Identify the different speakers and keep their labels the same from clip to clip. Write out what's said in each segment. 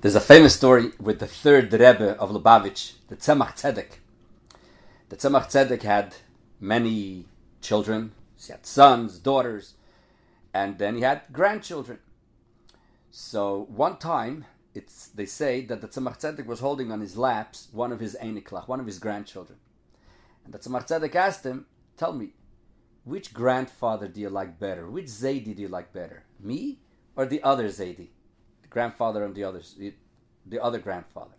Speaker 1: There's a famous story with the third Rebbe of Lubavitch, the Tzemach Tzedek. The Tzemach Tzedek had many children. He had sons, daughters, and then he had grandchildren. So one time, it's they say that the Tzemach Tzedek was holding on his laps one of his Einiklach, one of his grandchildren. And the Tzemach Tzedek asked him, Tell me, which grandfather do you like better? Which Zaidi do you like better? Me or the other Zaidi? The grandfather and the others, the, the other grandfather.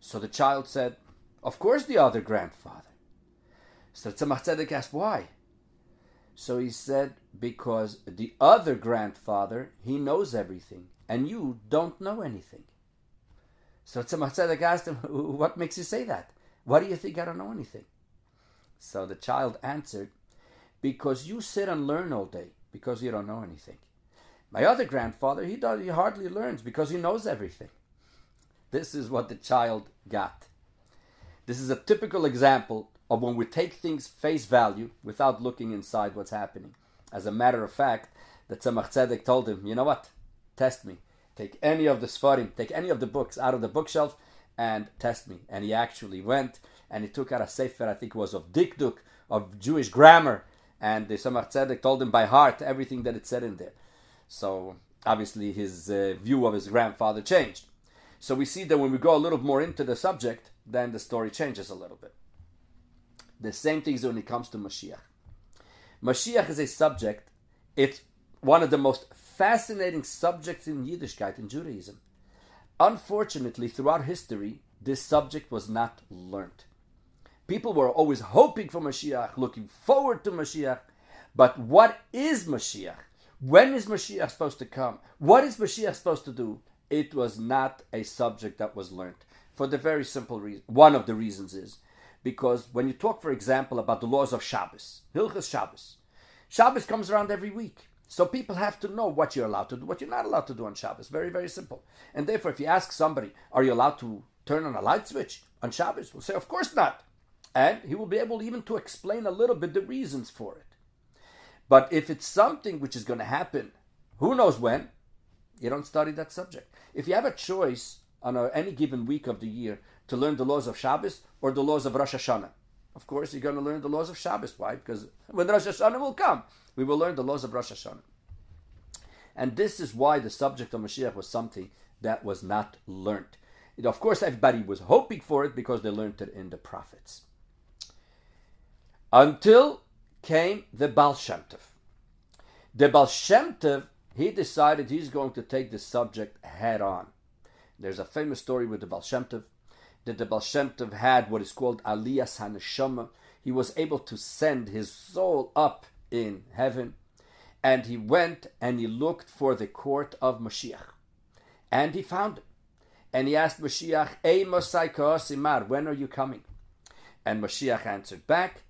Speaker 1: So the child said, Of course, the other grandfather. So Tzemach Tzedek asked, Why? So he said, Because the other grandfather, he knows everything, and you don't know anything. So Tzemach Tzedek asked him, What makes you say that? Why do you think I don't know anything? So the child answered, Because you sit and learn all day, because you don't know anything. My other grandfather, he does, he hardly learns because he knows everything. This is what the child got. This is a typical example of when we take things face value without looking inside what's happening. As a matter of fact, the Tzemach Tzedek told him, you know what? Test me. Take any of the Sfarim, take any of the books out of the bookshelf and test me. And he actually went and he took out a Sefer, I think it was of Dikduk, of Jewish grammar. And the Tzemach Tzedek told him by heart everything that it said in there. So obviously his uh, view of his grandfather changed. So we see that when we go a little more into the subject, then the story changes a little bit. The same thing is when it comes to Mashiach. Mashiach is a subject, it's one of the most fascinating subjects in Yiddishkeit, in Judaism. Unfortunately, throughout history, this subject was not learned. People were always hoping for Mashiach, looking forward to Mashiach, but what is Mashiach? When is Mashiach supposed to come? What is Mashiach supposed to do? It was not a subject that was learned. For the very simple reason, one of the reasons is because when you talk, for example, about the laws of Shabbos, Hilchas Shabbos, Shabbos comes around every week. So people have to know what you're allowed to do, what you're not allowed to do on Shabbos. Very, very simple. And therefore, if you ask somebody, are you allowed to turn on a light switch on Shabbos? We'll say, of course not. And he will be able even to explain a little bit the reasons for it. But if it's something which is going to happen, who knows when, you don't study that subject. If you have a choice on a, any given week of the year to learn the laws of Shabbos or the laws of Rosh Hashanah, of course you're going to learn the laws of Shabbos. Why? Because when Rosh Hashanah will come, we will learn the laws of Rosh Hashanah. And this is why the subject of Mashiach was something that was not learned. Of course, everybody was hoping for it because they learned it in the prophets. Until came the Baal Shem Tov. The Baal Shem Tov, he decided he's going to take the subject head on. There's a famous story with the Baal Shem Tov that the Baal Shem Tov had what is called Aliyas HaNeshama. He was able to send his soul up in heaven, and he went and he looked for the court of Mashiach, and he found it. And he asked Mashiach, Ey Mosai when are you coming? And Mashiach answered back,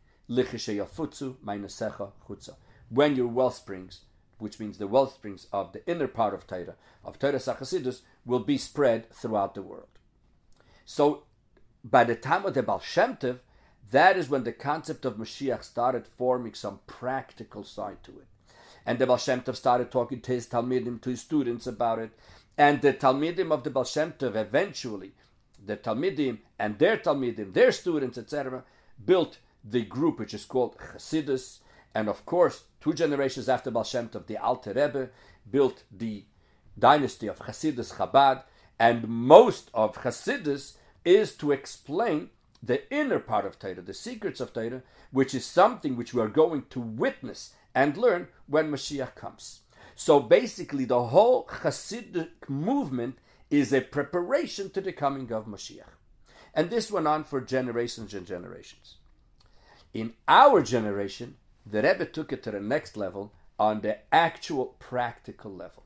Speaker 1: when your well springs, which means the well springs of the inner part of Torah, of Torah Sachasidus, will be spread throughout the world. So, by the time of the Baal Shem Tov, that is when the concept of Mashiach started forming some practical side to it. And the Baal Shem started talking to his Talmidim, to his students about it. And the Talmidim of the Baal Shem eventually, the Talmidim and their Talmidim, their students, etc., built the group which is called Chassidus, and of course, two generations after Baal Shem Tov, the Alter Rebbe built the dynasty of Chassidus Chabad, and most of Chassidus is to explain the inner part of Torah, the secrets of Torah, which is something which we are going to witness and learn when Mashiach comes. So basically, the whole Hasidic movement is a preparation to the coming of Mashiach. And this went on for generations and generations. In our generation, the Rebbe took it to the next level on the actual practical level.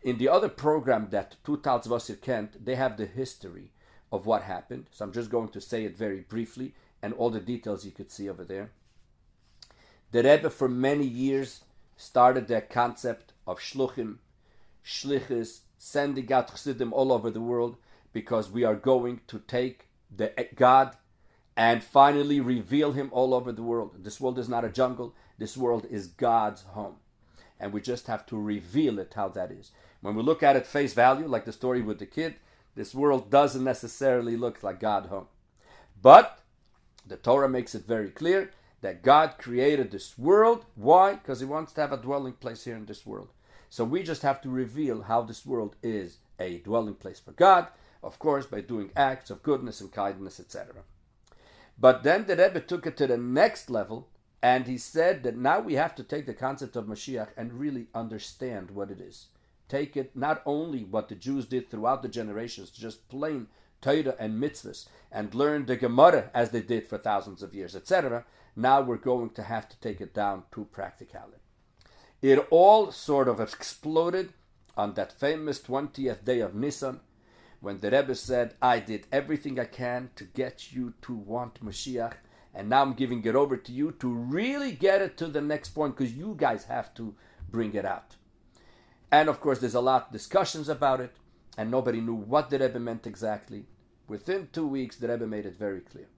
Speaker 1: In the other program that TutAltz Vasir Kent, they have the history of what happened. So I'm just going to say it very briefly and all the details you could see over there. The Rebbe for many years started the concept of shluchim, shlichus, sending out chassidim all over the world because we are going to take the God and finally reveal him all over the world. This world is not a jungle, this world is God's home. And we just have to reveal it how that is. When we look at it face value, like the story with the kid, this world doesn't necessarily look like God home. But the Torah makes it very clear that God created this world. Why? Because He wants to have a dwelling place here in this world. So we just have to reveal how this world is a dwelling place for God, of course, by doing acts of goodness and kindness, etc. But then the Rebbe took it to the next level, and he said that now we have to take the concept of Mashiach and really understand what it is. Take it not only what the Jews did throughout the generations, just plain Torah and mitzvahs, and learn the Gemara as they did for thousands of years, etc. Now we're going to have to take it down to practicality. It all sort of exploded on that famous 20th day of Nisan when the Rebbe said, I did everything I can to get you to want Mashiach, and now I'm giving it over to you to really get it to the next point because you guys have to bring it out. And of course, there's a lot of discussions about it, and nobody knew what the Rebbe meant exactly. Within two weeks, the Rebbe made it very clear.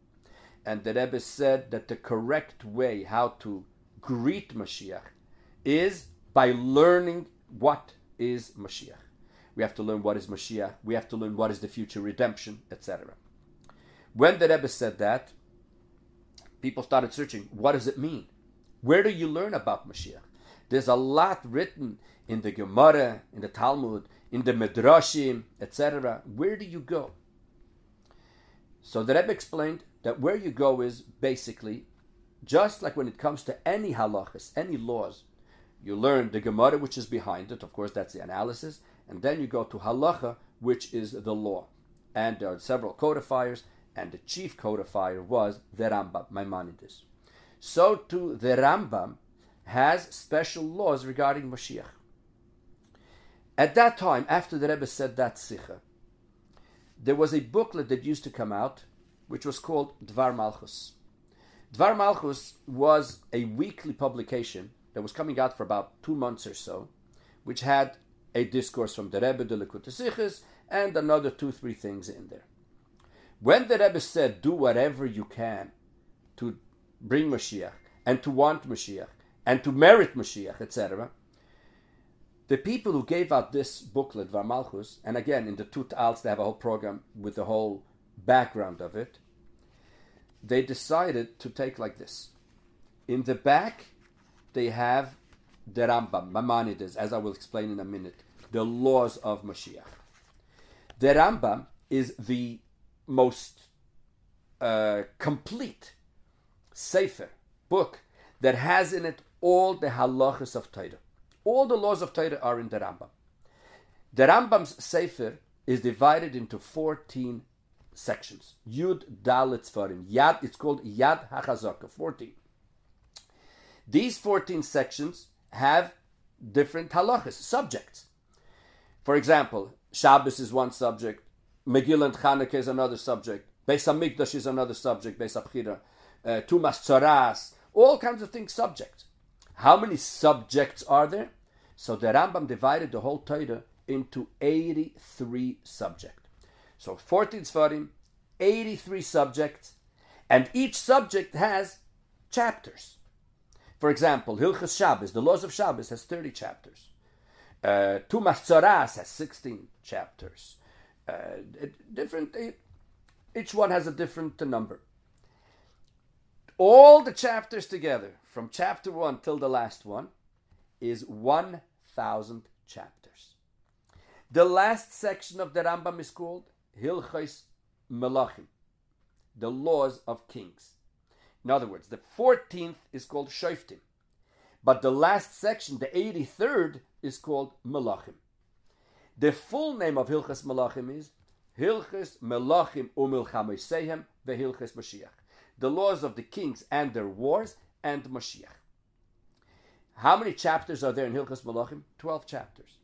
Speaker 1: And the Rebbe said that the correct way how to greet Mashiach is by learning what is Mashiach. We have to learn what is Mashiach. We have to learn what is the future redemption, etc. When the Rebbe said that, people started searching. What does it mean? Where do you learn about Mashiach? There's a lot written in the Gemara, in the Talmud, in the Midrashim, etc. Where do you go? So the Rebbe explained that where you go is basically just like when it comes to any halachas, any laws, you learn the Gemara, which is behind it. Of course, that's the analysis. And then you go to Halacha, which is the law. And there are several codifiers, and the chief codifier was the Rambam, Maimonides. So too, the Rambam has special laws regarding Mashiach. At that time, after the Rebbe said that Sikha, there was a booklet that used to come out, which was called Dvar Malchus. Dvar Malchus was a weekly publication that was coming out for about two months or so, which had a discourse from the Rebbe, the Likutei and another two, three things in there. When the Rebbe said, do whatever you can to bring Mashiach, and to want Mashiach, and to merit Mashiach, etc., the people who gave out this booklet, Dvar Malchus, and again in the TutAltz, they have a whole program with the whole background of it, they decided to take like this. In the back, they have the Rambam, Maimonides, as I will explain in a minute, the laws of Mashiach. The Rambam is the most uh, complete sefer book that has in it all the halachas of Torah. All the laws of Torah are in the Rambam. The Rambam's sefer is divided into 14 sections. Yud Dalit Svarim. Yad, it's called Yad HaChazaka, 14. These 14 sections have different halachas, subjects. For example, Shabbos is one subject, Megillah and Chanukah is another subject, Beis HaMikdash is another subject, Beis HaBchira, uh, Tumas Tzoras, all kinds of things subjects. How many subjects are there? So the Rambam divided the whole Torah into 83 subjects. So 14 Sfarim, 83 subjects, and each subject has chapters. For example, Hilchas Shabbos, the laws of Shabbos, has 30 chapters. Uh, Tumas Tzoras has 16 chapters. Uh, different, each one has a different number. All the chapters together, from chapter 1 till the last one, is 1,000 chapters. The last section of the Rambam is called Hilchos Melachim, the laws of kings. In other words, the 14th is called Shoftim. But the last section, the 83rd, is called Melachim. The full name of Hilchas Melachim is Hilchas Melachim Umilchamosehem VeHilchas Mashiach. The laws of the kings and their wars and Mashiach. How many chapters are there in Hilchas Melachim? Twelve chapters.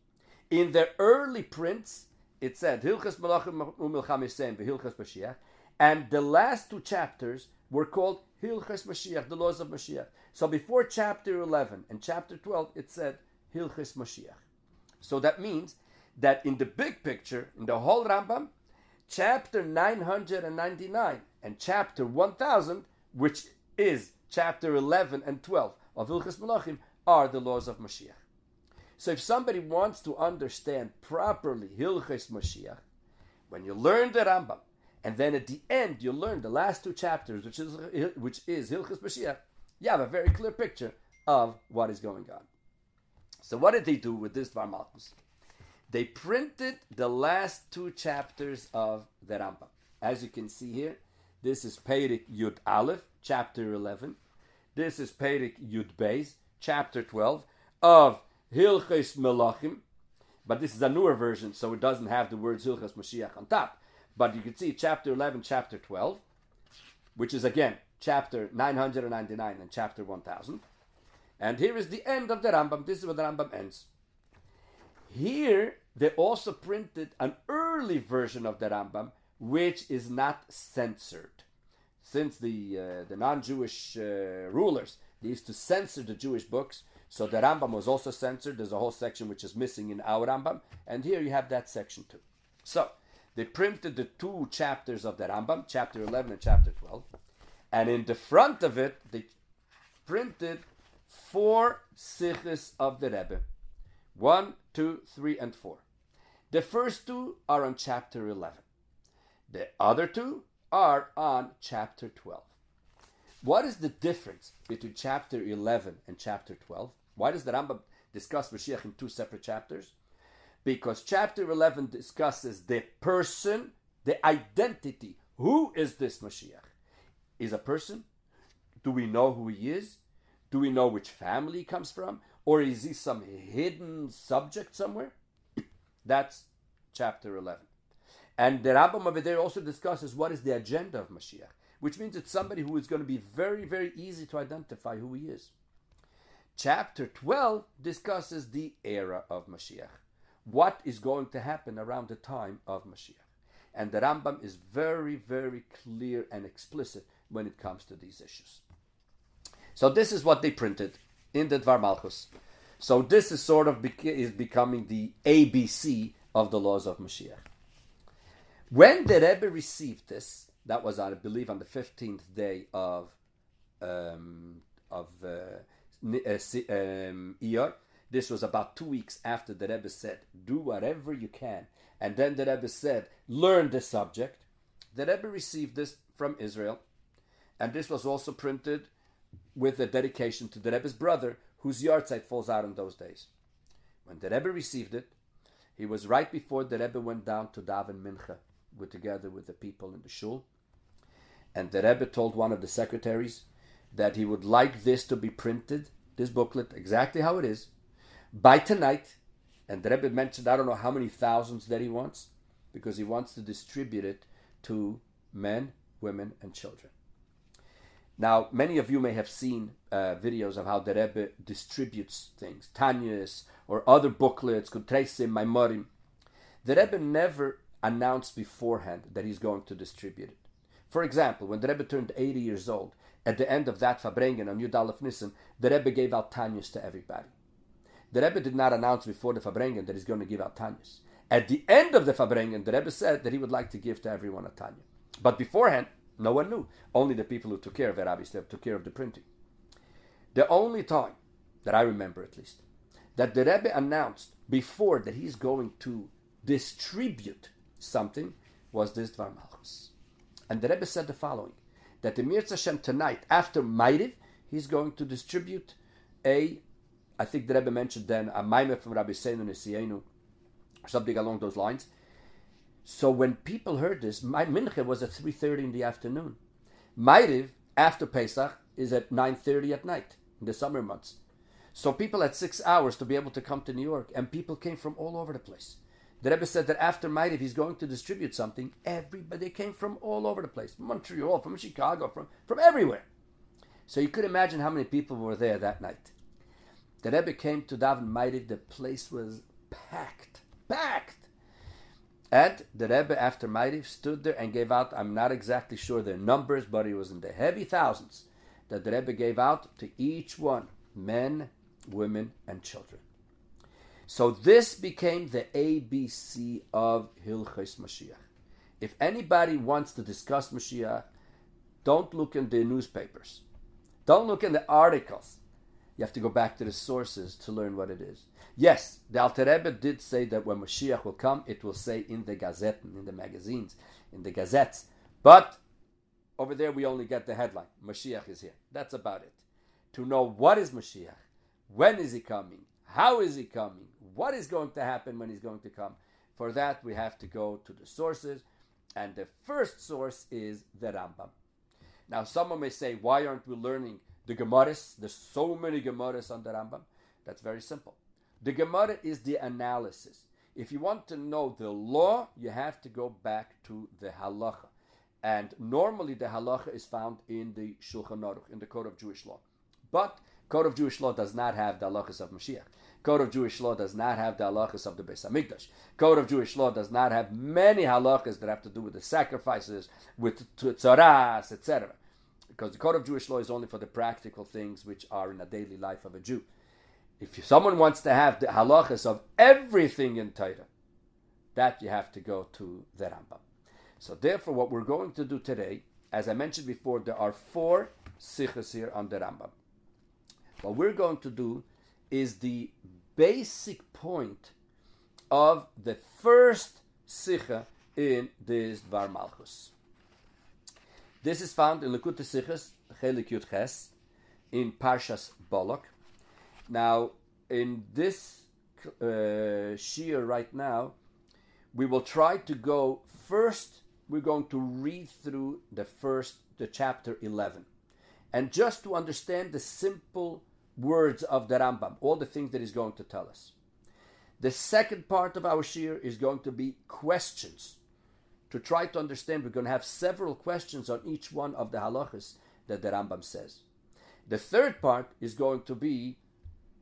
Speaker 1: In the early prints, it said Hilchas Melachim Umilchamosehem VeHilchas Mashiach, and the last two chapters were called Hilchas Mashiach, the laws of Mashiach. So before chapter 11 and chapter 12, it said Hilchas Mashiach. So that means that in the big picture, in the whole Rambam, chapter 999 and chapter 1000, which is chapter 11 and 12 of Hilchas Malachim, are the laws of Mashiach. So if somebody wants to understand properly Hilchis Mashiach, when you learn the Rambam, and then at the end you learn the last two chapters, which is which is Hilchis Mashiach, you have a very clear picture of what is going on. So what did they do with this Dvar Malchus? They printed the last two chapters of the Rambam. As you can see here, this is Perik Yud Aleph, chapter 11. This is Perik Yud Beis, chapter 12, of Hilchis Melachim. But this is a newer version, so it doesn't have the words Hilchis Mashiach on top. But you can see chapter 11, chapter 12, which is again chapter 999 and chapter 1000. And here is the end of the Rambam. This is where the Rambam ends. Here, they also printed an early version of the Rambam, which is not censored. Since the, uh, the non Jewish uh, rulers they used to censor the Jewish books, so the Rambam was also censored. There's a whole section which is missing in our Rambam, and here you have that section too. So, they printed the two chapters of the Rambam, chapter 11 and chapter 12, and in the front of it, they printed four sichos of the Rebbe. One, two, three, and four. The first two are on chapter 11. The other two are on chapter 12. What is the difference between chapter 11 and chapter 12? Why does the Rambam discuss Mashiach in two separate chapters? Because chapter 11 discusses the person, the identity. Who is this Mashiach? Is a person? Do we know who he is? Do we know which family he comes from? Or is he some hidden subject somewhere? That's chapter 11. And the Rambam over there also discusses what is the agenda of Mashiach, which means it's somebody who is going to be very, very easy to identify who he is. Chapter 12 discusses the era of Mashiach. What is going to happen around the time of Mashiach? And the Rambam is very, very clear and explicit when it comes to these issues. So this is what they printed in the Dvar Malchus. So this is sort of is becoming the ABC of the laws of Mashiach. When the Rebbe received this, that was, I believe, on the fifteenth day of um, of uh, uh um, Iyar. This was about two weeks after the Rebbe said, "Do whatever you can," and then the Rebbe said, "Learn the subject." The Rebbe received this from Israel, and this was also printed with a dedication to the Rebbe's brother, whose yahrzeit falls out in those days. When the Rebbe received it, he was right before the Rebbe went down to daven mincha, with together with the people in the shul, and the Rebbe told one of the secretaries that he would like this to be printed, this booklet, exactly how it is, by tonight. And the Rebbe mentioned I don't know how many thousands that he wants, because he wants to distribute it to men, women, and children. Now, many of you may have seen uh, videos of how the Rebbe distributes things, Tanyas or other booklets, Kutresim, Maimorim. The Rebbe never announced beforehand that he's going to distribute it. For example, when the Rebbe turned 80 years old, at the end of that Farbrengen on Yud Aleph Nissen, the Rebbe gave out Tanyas to everybody. The Rebbe did not announce before the Farbrengen that he's going to give out Tanyas. At the end of the Farbrengen, the Rebbe said that he would like to give to everyone a Tanya. But beforehand, no one knew. Only the people who took care of it, obviously, took care of the printing. The only time that I remember, at least, that the Rebbe announced before that he's going to distribute something was this Dvar Malchus. And the Rebbe said the following that the Mirz Hashem tonight, after Ma'ariv, he's going to distribute a, I think the Rebbe mentioned then, a Maimah from Rabbi Seinu Nesienu, something along those lines. So when people heard this, my mincha was at 3.30 in the afternoon. Ma'ariv, after Pesach, is at 9.30 at night in the summer months. So people had six hours to be able to come to New York, and people came from all over the place. The Rebbe said that after Ma'ariv, he's going to distribute something. Everybody came from all over the place, Montreal, from Chicago, from, from everywhere. So you could imagine how many people were there that night. The Rebbe came to Daven Ma'ariv, the place was packed, packed. And the Rebbe, after Ma'ariv, stood there and gave out, I'm not exactly sure their numbers, but it was in the heavy thousands that the Rebbe gave out to each one men, women, and children. So this became the ABC of Hilchis Mashiach. If anybody wants to discuss Mashiach, don't look in the newspapers. Don't look in the articles. You have to go back to the sources to learn what it is. Yes, the Alter Rebbe did say that when Mashiach will come, it will say in the Gazetten, in the magazines, in the gazettes. But over there, we only get the headline Mashiach is here. That's about it. To know what is Mashiach, when is he coming, how is he coming, what is going to happen when he's going to come, for that, we have to go to the sources. And the first source is the Rambam. Now, someone may say, why aren't we learning the Gemaras? There's so many Gemaras on the Rambam. That's very simple. The Gemara is the analysis. If you want to know the law, you have to go back to the halacha. And normally the halacha is found in the Shulchan Aruch, in the Code of Jewish Law. But Code of Jewish Law does not have the halachas of Mashiach. Code of Jewish Law does not have the halachas of the Beis Hamikdash. Code of Jewish Law does not have many halachas that have to do with the sacrifices, with tzaras, etc. Because the Code of Jewish Law is only for the practical things which are in the daily life of a Jew. If someone wants to have the halachas of everything in Torah, that you have to go to the Rambam. So therefore, what we're going to do today, as I mentioned before, there are four sichos here on the Rambam. What we're going to do is the basic point of the first Sikha in this Dvar Malchus. This is found in Lekut Sichas, Chelik Yud Ches, in Parshas Bolok. Now, in this uh, right now, we will try to go first, we're going to read through the first, the chapter 11. And just to understand the simple words of the Rambam, all the things that he's going to tell us. The second part of our shiur is going to be questions. To try to understand, we're going to have several questions on each one of the halachas that the Rambam says. The third part is going to be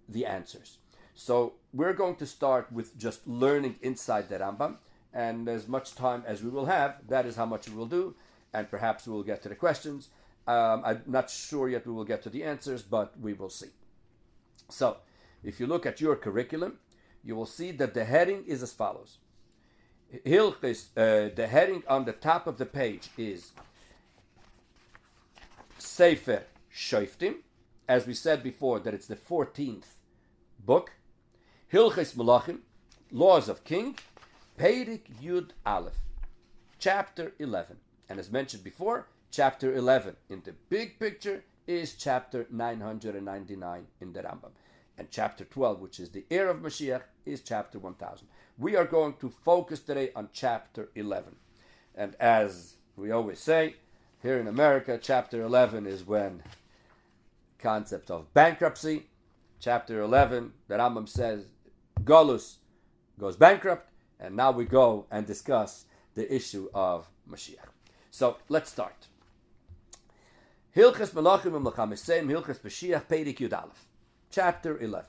Speaker 1: the answers. So we're going to start with just learning inside the Rambam, and as much time as we will have, that is how much we will do, and perhaps we will get to the questions. Um, I'm not sure yet we will get to the answers, but we will see. So, if you look at your curriculum, you will see that the heading is as follows. Hilchis, uh, the heading on the top of the page is Sefer Shoiftim, as we said before, that it's the 14th book. Hilchis Malachim, Laws of King, Perik Yud Aleph, chapter 11. And as mentioned before, chapter 11 in the big picture is chapter 999 in the Rambam. And chapter 12, which is the heir of Mashiach, is chapter 1000. We are going to focus today on chapter 11. And as we always say, here in America, chapter 11 is when concept of bankruptcy. Chapter 11, the Rambam says, Golus goes bankrupt, and now we go and discuss the issue of Mashiach. So let's start. Hilchas Melachim and Hilchas Mashiach, chapter 11.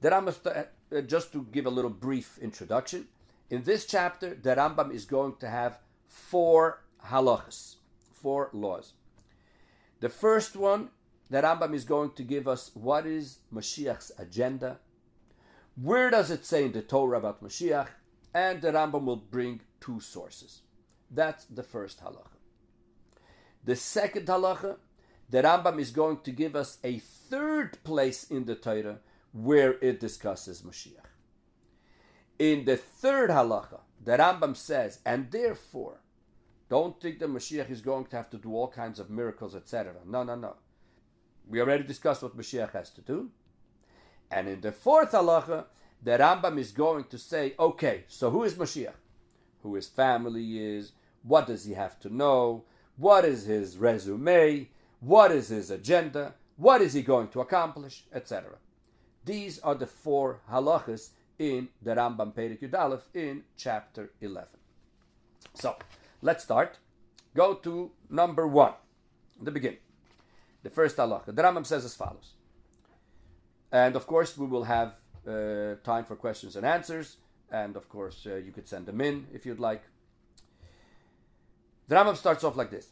Speaker 1: The Rambam, uh, just to give a little brief introduction, in this chapter, the Rambam is going to have four halachas, four laws. The first one, the Rambam is going to give us what is Mashiach's agenda, where does it say in the Torah about Mashiach, and the Rambam will bring two sources. That's the first halacha. The second halacha, the Rambam is going to give us a third place in the Torah where it discusses Mashiach. In the third halacha, the Rambam says, and therefore, don't think that Mashiach is going to have to do all kinds of miracles, etc. No, no, no. We already discussed what Mashiach has to do. And in the fourth halacha, the Rambam is going to say, okay, so who is Mashiach? Who his family is? What does he have to know? What is his resume? What is his agenda? What is he going to accomplish? Etc. These are the four halachas in the Rambam Perik Yudalef in chapter 11. So, let's start. Go to number one, the beginning. The first halacha. The Rambam says as follows. And of course, we will have uh, time for questions and answers. And of course, uh, you could send them in if you'd like. The Rambam starts off like this.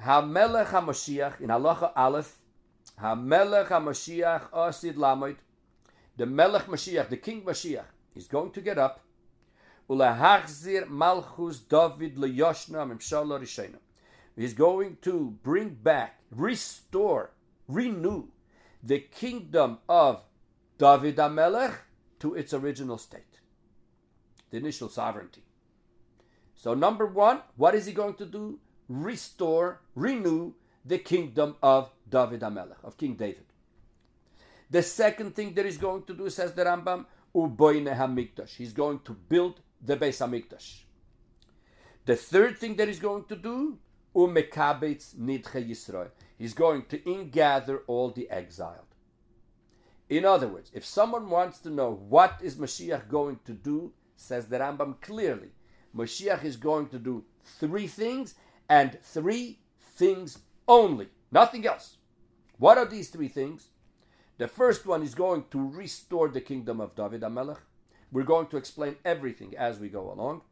Speaker 1: Hamelech HaMashiach in Halacha Aleph, Hamelech HaMashiach Asid Lamoid, the Melech Mashiach, the King Mashiach, is going to get up, Malchus David. He's going to bring back, restore, renew the kingdom of David Amelech to its original state, the initial sovereignty. So, number one, what is he going to do? Restore, renew the kingdom of David Amelech, of King David. The second thing that he's going to do, says the Rambam, Uboine HaMikdash. He's going to build the Beis HaMikdash. The third thing that he's going to do, Umekabetz Nidche Yisrael. He's going to ingather all the exiled. In other words, if someone wants to know what is Mashiach going to do, says the Rambam clearly, Mashiach is going to do three things and three things only, nothing else. What are these three things? The first one is going to restore the kingdom of David Amelech. We're going to explain everything as we go along.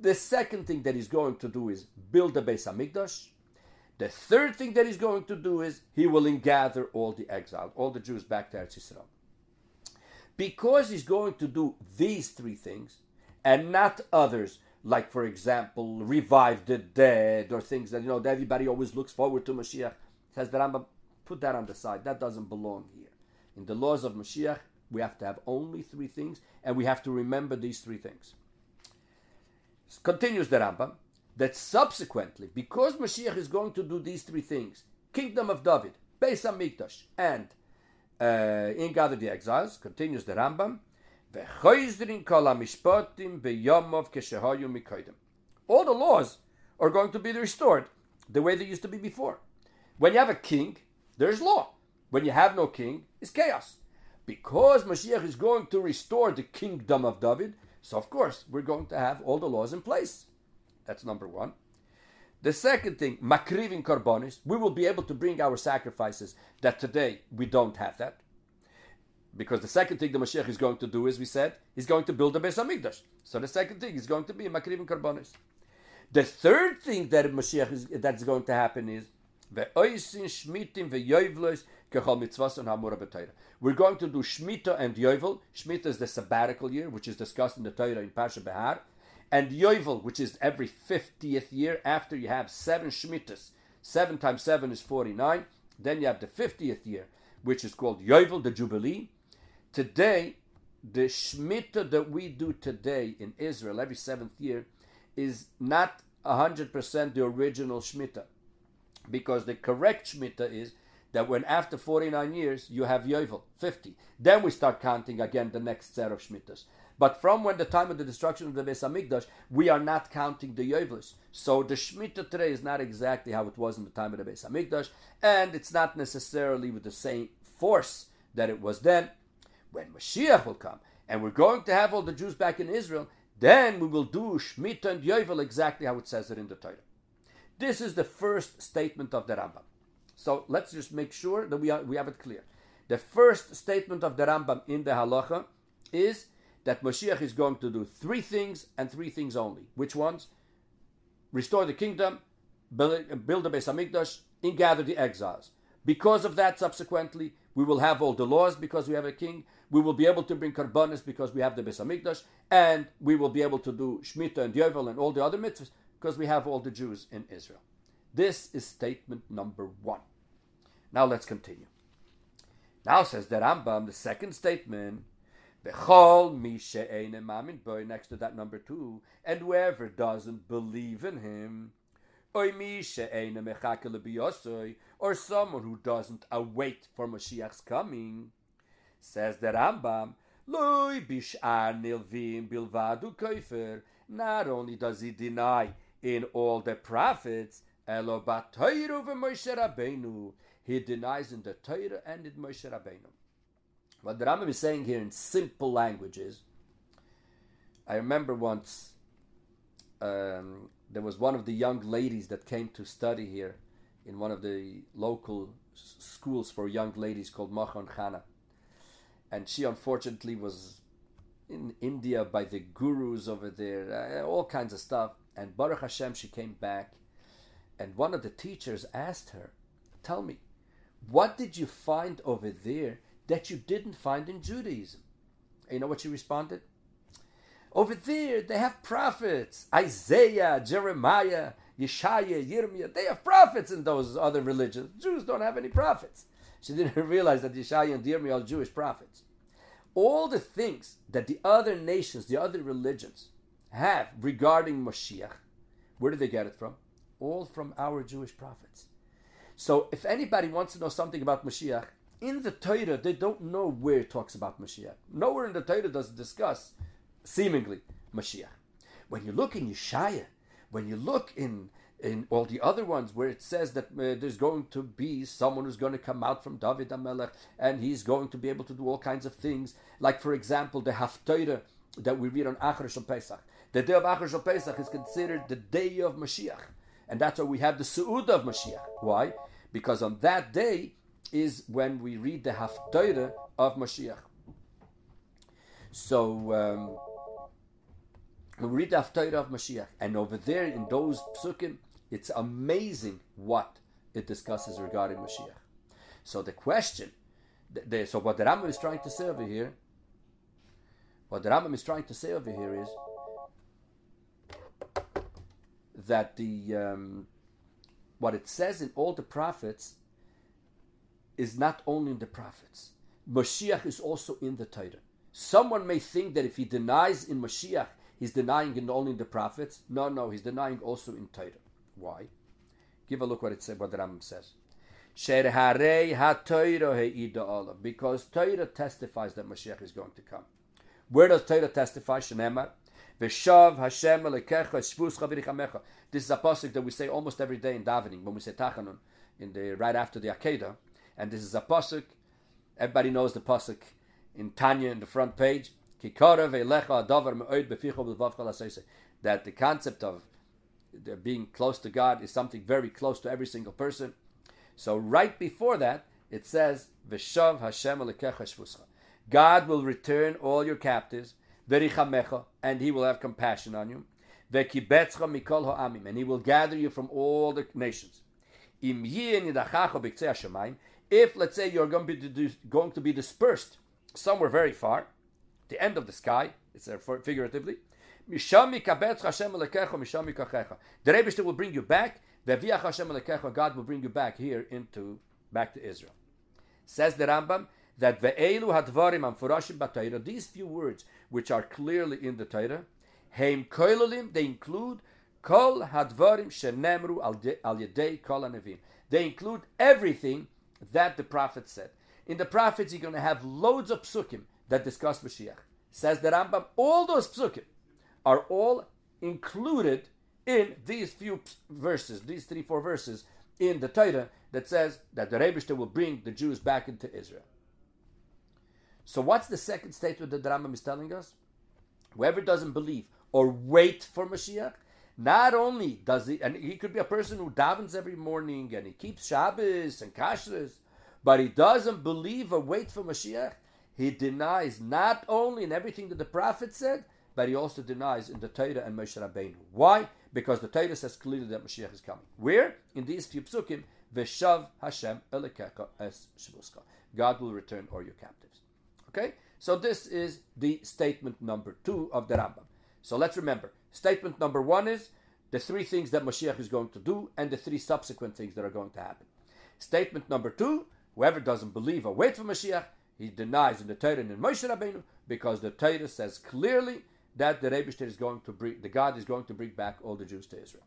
Speaker 1: The second thing that he's going to do is build the Beis Hamikdash. The third thing that he's going to do is he will gather all the exiled, all the Jews back to Eretz Yisrael. Because he's going to do these three things and not others, like for example, revive the dead or things that you know everybody always looks forward to Mashiach. Says the Rambam, put that on the side. That doesn't belong here. In the laws of Mashiach, we have to have only three things, and we have to remember these three things. Continues the Rambam that subsequently, because Mashiach is going to do these three things, kingdom of David, Beis Hamikdash, and uh, in gather the exiles, continues the Rambam, all the laws are going to be restored the way they used to be before. When you have a king, there's law. When you have no king, it's chaos. Because Mashiach is going to restore the kingdom of David, so of course we're going to have all the laws in place. That's number one. The second thing, makrivin karbonis, we will be able to bring our sacrifices that today we don't have that. Because the second thing the Mashiach is going to do, as we said, he's going to build a Beis Hamikdash. So the second thing is going to be makrivin karbonis. The third thing that Mashiach is that's going to happen is we're going to do Shemitah and Yovel. Shemitah is the sabbatical year, which is discussed in the Torah in Pasha Behar and Yovel, which is every 50th year after you have seven Shemitahs. Seven times seven is 49. Then you have the 50th year, which is called Yovel, the Jubilee. Today, the Shemitah that we do today in Israel, every seventh year, is not 100% the original Shemitah. Because the correct Shemitah is that when after 49 years you have Yovel, 50, then we start counting again the next set of Shemitahs. But from when the time of the destruction of the Beis Hamikdash, we are not counting the Yovelis. So the Shemitah today is not exactly how it was in the time of the Beis Hamikdash, and it's not necessarily with the same force that it was then. When Mashiach will come, and we're going to have all the Jews back in Israel, then we will do Shemitah and Yovel exactly how it says it in the Torah. This is the first statement of the Rambam. So let's just make sure that we, are, we have it clear. The first statement of the Rambam in the Halacha is that Mashiach is going to do three things and three things only. Which ones? Restore the kingdom, build, build the Beis Hamikdash, and gather the exiles. Because of that, subsequently, we will have all the laws because we have a king. We will be able to bring karbanis because we have the Beis Hamikdash, and we will be able to do Shemitah and Yovel and all the other mitzvahs because we have all the Jews in Israel. This is statement number one. Now let's continue. Now says the Rambam, the second statement Bechol mishe mamin boy next to that number two, and whoever doesn't believe in him, or someone who doesn't await for Mashiach's coming, says the Rambam. Loy bishar nilvim bilvadu koifer. Not only does he deny in all the prophets, elo he denies in the Torah and in Moshe Rabbeinu. What the Rambam is saying here in simple language is, I remember once um, there was one of the young ladies that came to study here in one of the local schools for young ladies called Machon Chana. And she unfortunately was in India by the gurus over there, uh, all kinds of stuff. And Baruch Hashem, she came back. And one of the teachers asked her, Tell me, what did you find over there that you didn't find in Judaism. And you know what she responded? Over there, they have prophets Isaiah, Jeremiah, Yeshaya, Yirmiyah. They have prophets in those other religions. Jews don't have any prophets. She didn't realize that Yeshaya and Yirmiyah are Jewish prophets. All the things that the other nations, the other religions have regarding Mashiach, where did they get it from? All from our Jewish prophets. So if anybody wants to know something about Mashiach, in the Torah, they don't know where it talks about Mashiach. Nowhere in the Torah does it discuss, seemingly, Mashiach. When you look in Yeshaya, when you look in in all the other ones where it says that uh, there's going to be someone who's going to come out from David Amelech and he's going to be able to do all kinds of things, like for example the Haftarah that we read on Achar Pesach. The day of Achar Pesach is considered the day of Mashiach, and that's why we have the Su'ud of Mashiach. Why? Because on that day is when we read the Haftarah of Mashiach. So. Um, we read the Haftarah of Mashiach, and over there in those psukim, it's amazing what it discusses regarding Mashiach. So the question, the, the, so what the Rambam is trying to say over here, what the Rambam is trying to say over here is that the um, what it says in all the prophets is not only in the prophets. Mashiach is also in the Torah. Someone may think that if he denies in Mashiach, he's denying in only in the prophets. No, no, he's denying also in Torah. Why? Give a look what it said, what the Rambam says. Because Torah testifies that Mashiach is going to come. Where does Torah testify? Shenemar. Hashem alekecha shvuscha v'richamecha. This is a pasuk that we say almost every day in davening when we say Tachanun, in the right after the Akedah, and this is a pasuk. Everybody knows the pasuk in Tanya in the front page. That the concept of being close to God is something very close to every single person. So right before that, it says, "V'shav Hashem shvuscha." God will return all your captives, and He will have compassion on you. And He will gather you from all the nations. If let's say you're going to be going to be dispersed somewhere very far, the end of the sky, it's figuratively. Mishami kachecha. The Rebbe will bring you back. Hashem God will bring you back here into back to Israel. Says the Rambam that ve'elu hadvarim amfurashim b'Torah. These few words, which are clearly in the Torah, heim koilolim. They include kol hadvarim shenemru al yedei kol anevim. They include everything that the prophet said. In the prophets, you're going to have loads of psukim that discuss Mashiach. Says the Rambam, all those psukim are all included in these few verses, these three, four verses in the Torah that says that the Rebbe will bring the Jews back into Israel. So, what's the second statement that the Rambam is telling us? Whoever doesn't believe or wait for Mashiach, not only does he, and he could be a person who davens every morning and he keeps Shabbos and Kashrus, but he doesn't believe or wait for Mashiach, he denies not only in everything that the prophet said, but he also denies in the Torah and Moshe Rabbeinu. Why? Because the Torah says clearly that Mashiach is coming. Where? In these few psukim, Veshav Hashem Elekecha Es Shvuska. God will return or your captives. Okay? So this is the statement number two of the Rambam. So let's remember. Statement number one is the three things that Mashiach is going to do and the three subsequent things that are going to happen. Statement number two, whoever doesn't believe or wait for Mashiach, he denies in the Torah and in Moshe Rabbeinu because the Torah says clearly that the Rebbe is going to bring, the God is going to bring back all the Jews to Israel.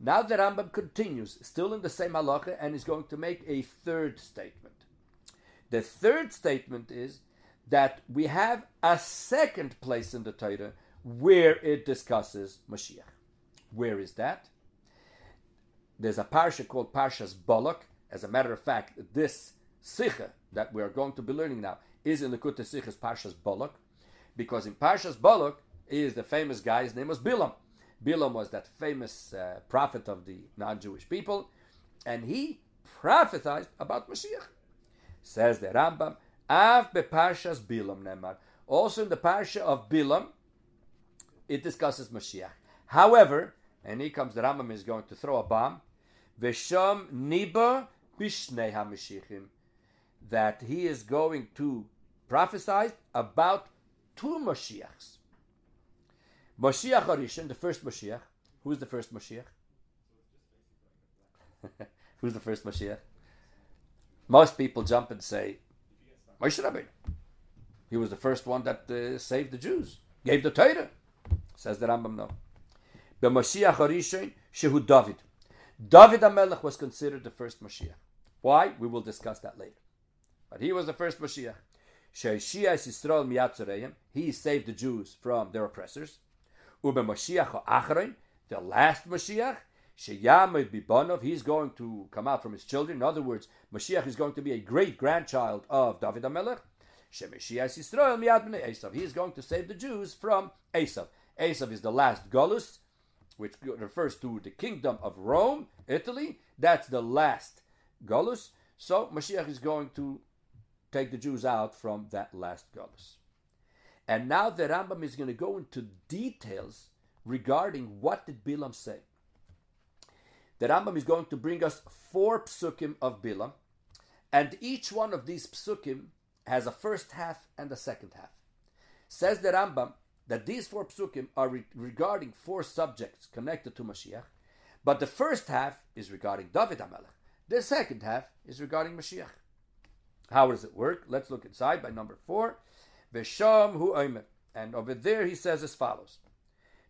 Speaker 1: Now the Rambam continues, still in the same halacha, and is going to make a third statement. The third statement is that we have a second place in the Torah where it discusses Mashiach. Where is that? There's a parsha called Parshas Balak. As a matter of fact, this sikha that we are going to be learning now is in the Kutta Sichas Parshas Balak because in Parshas Balak is the famous guy, his name was Bilam. Bilam was that famous uh, prophet of the non-Jewish people, and he prophesied about Mashiach. Says the Rambam, Av beParshas Bilam Nemar. Also in the Parsha of Bilam, it discusses Mashiach. However, and here comes the Rambam is going to throw a bomb. Vesham niba bishnei hamashiachim. That he is going to prophesy about two Mashiachs. Mashiach Arishan, the first Mashiach. Who's the first Mashiach? Who's the first Mashiach? Most people jump and say, Moshe Rabbeinu. He was the first one that uh, saved the Jews, gave the Torah. Says the Rambam no. B'Mashiach Harishon Shehu David. David HaMelech was considered the first Mashiach. Why? We will discuss that later. But he was the first Mashiach. Sheishias Yisrael Miyatzareim. He saved the Jews from their oppressors. Ube Mashiach the last Mashiach. Sheyamid Bibonov, he's going to come out from his children. In other words, Mashiach is going to be a great grandchild of David HaMelech. Shemishias Yisrael Miyad Bnei Esav. He is going to save the Jews from Esav. Esav is the last Golus, which refers to the kingdom of Rome, Italy. That's the last Golus. So Mashiach is going to take the Jews out from that last Golus. And now the Rambam is going to go into details regarding what did Bilam say. The Rambam is going to bring us four psukim of Bilam, and each one of these psukim has a first half and a second half. Says the Rambam that these four psukim are re- regarding four subjects connected to Mashiach, but the first half is regarding David HaMelech. The second half is regarding Mashiach. How does it work? Let's look inside by number four. Vesham hu oimer. And over there he says as follows.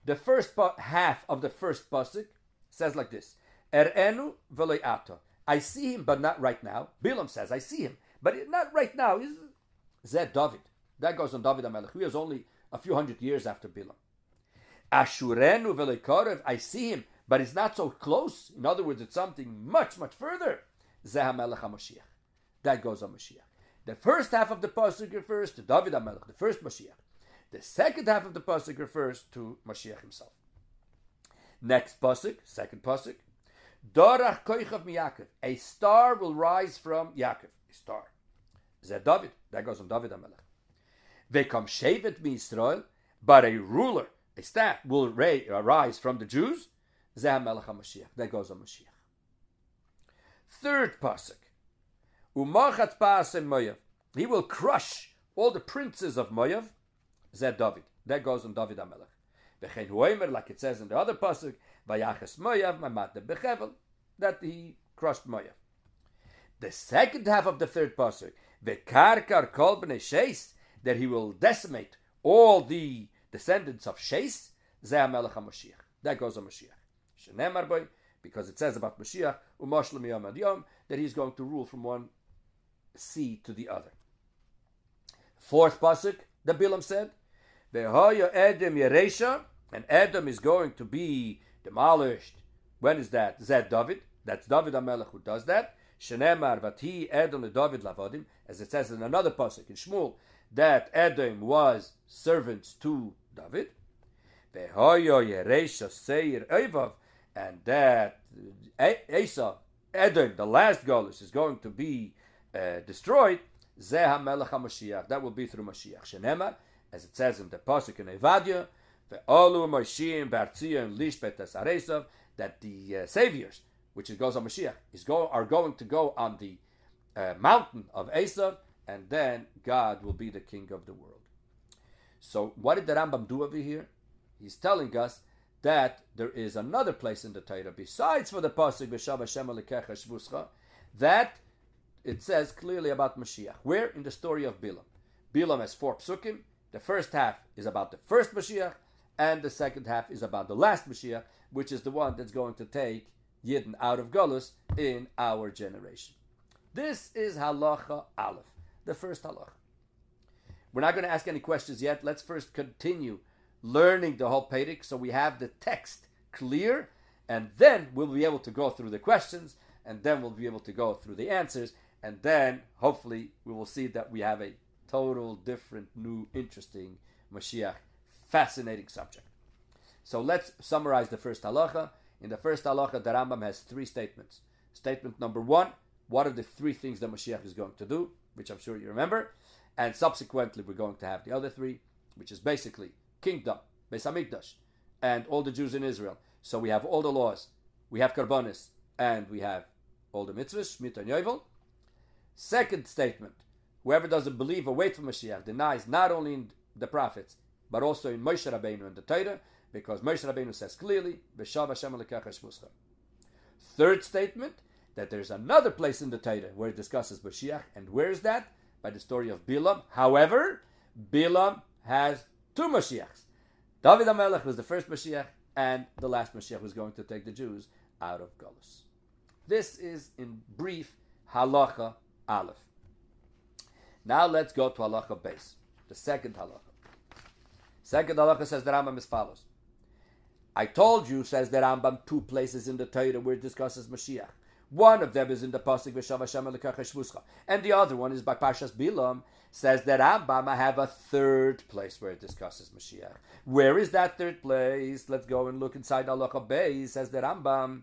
Speaker 1: The first half of the first pasuk says like this: Erenu v'loyata. I see him, but not right now. Bilam says, I see him, but not right now. Is Zed David. That goes on David HaMelech, who is only a few hundred years after Bilam. Ashurenu v'loykarev. I see him, but it's not so close. In other words, it's something much, much further. Zeh HaMashiach. That goes on Mashiach. The first half of the pasuk refers to David HaMelech, the first Mashiach. The second half of the pasuk refers to Mashiach himself. Next pasuk, second pasuk, Dorach koichav miyakov. A star will rise from Yaakov. A star. Zed David. That goes on David HaMelech. Vekam shevet mi Israel. But a ruler, a staff, will arise from the Jews. Zeh HaMelech HaMashiach. That goes on Mashiach. Third pasuk. Umachat Paasem Moav. He will crush all the princes of Moav. Zed David. That goes on David huomer, like it says in the other pasuk, Vayachas Moav, Mamate Bechevel, that he crushed Moav. The second half of the third pasuk, V'karkar kol b'nei Sheis, that he will decimate all the descendants of Sheis, Zeh HaMelech HaMashiach. That goes on Mashiach. Shenemar boy, because it says about Mashiach, Umashlam Yom Yom, that he's going to rule from one sea to the other. Fourth pasuk, the Bilam said, "Vehoya Edom Yeresha," and Edom is going to be demolished. When is that? Is that David? That's David HaMelech who does that. Shenemar vati Edom David lavadim, as it says in another pasuk in Shmuel, that Edom was servants to David. And that Esau, Edom, the last Golus, is going to be uh, destroyed. That will be through Mashiach. Shenema, as it says in the Pasuk in Ovadia, Lishbet Aresav, that the uh, saviors, which it goes on Mashiach, is go, are going to go on the uh, mountain of Esav, and then God will be the king of the world. So, what did the Rambam do over here? He's telling us that there is another place in the Torah besides for the pasuk B'Shav Hashem Shvuscha that it says clearly about Mashiach. Where? In the story of Bilam. Bilam has four psukim. The first half is about the first Mashiach, and the second half is about the last Mashiach, which is the one that's going to take Yidden out of Golus in our generation. This is Halacha Aleph, the first halacha. We're not going to ask any questions yet. Let's first continue learning the whole Perek so we have the text clear, and then we'll be able to go through the questions, and then we'll be able to go through the answers, and then hopefully we will see that we have a total different, new, interesting Mashiach, fascinating subject. So let's summarize the first halacha. In the first halacha, the Rambam has three statements. Statement number one: What are the three things that Mashiach is going to do? Which I'm sure you remember. And subsequently, we're going to have the other three, which is basically kingdom, Beis Hamikdash, and all the Jews in Israel. So we have all the laws, we have Karbonis, and we have all the mitzvahs, Shmita and Yovel. Second statement: Whoever doesn't believe or wait for Mashiach denies not only the prophets but also in Moshe Rabbeinu and the Torah, because Moshe Rabbeinu says clearly, "V'shav Hashem Third statement: that there's another place in the Torah where it discusses Mashiach, and where is that? By the story of Bilam. However, Bilam has two Mashiachs. David HaMelech was the first Mashiach, and the last Mashiach was going to take the Jews out of Galus. This is, in brief, Halacha Aleph. Now let's go to Halacha Beis, the second Halacha. Second Halacha says the Rambam as follows. I told you, says the Rambam, two places in the Torah where it discusses Mashiach. One of them is in the pasuk V'Shav Hashem and the other one is by Pashas Bilam. Says that Rambam, I have a third place where it discusses Mashiach. Where is that third place? Let's go and look inside Halacha Bey. Says the Rambam,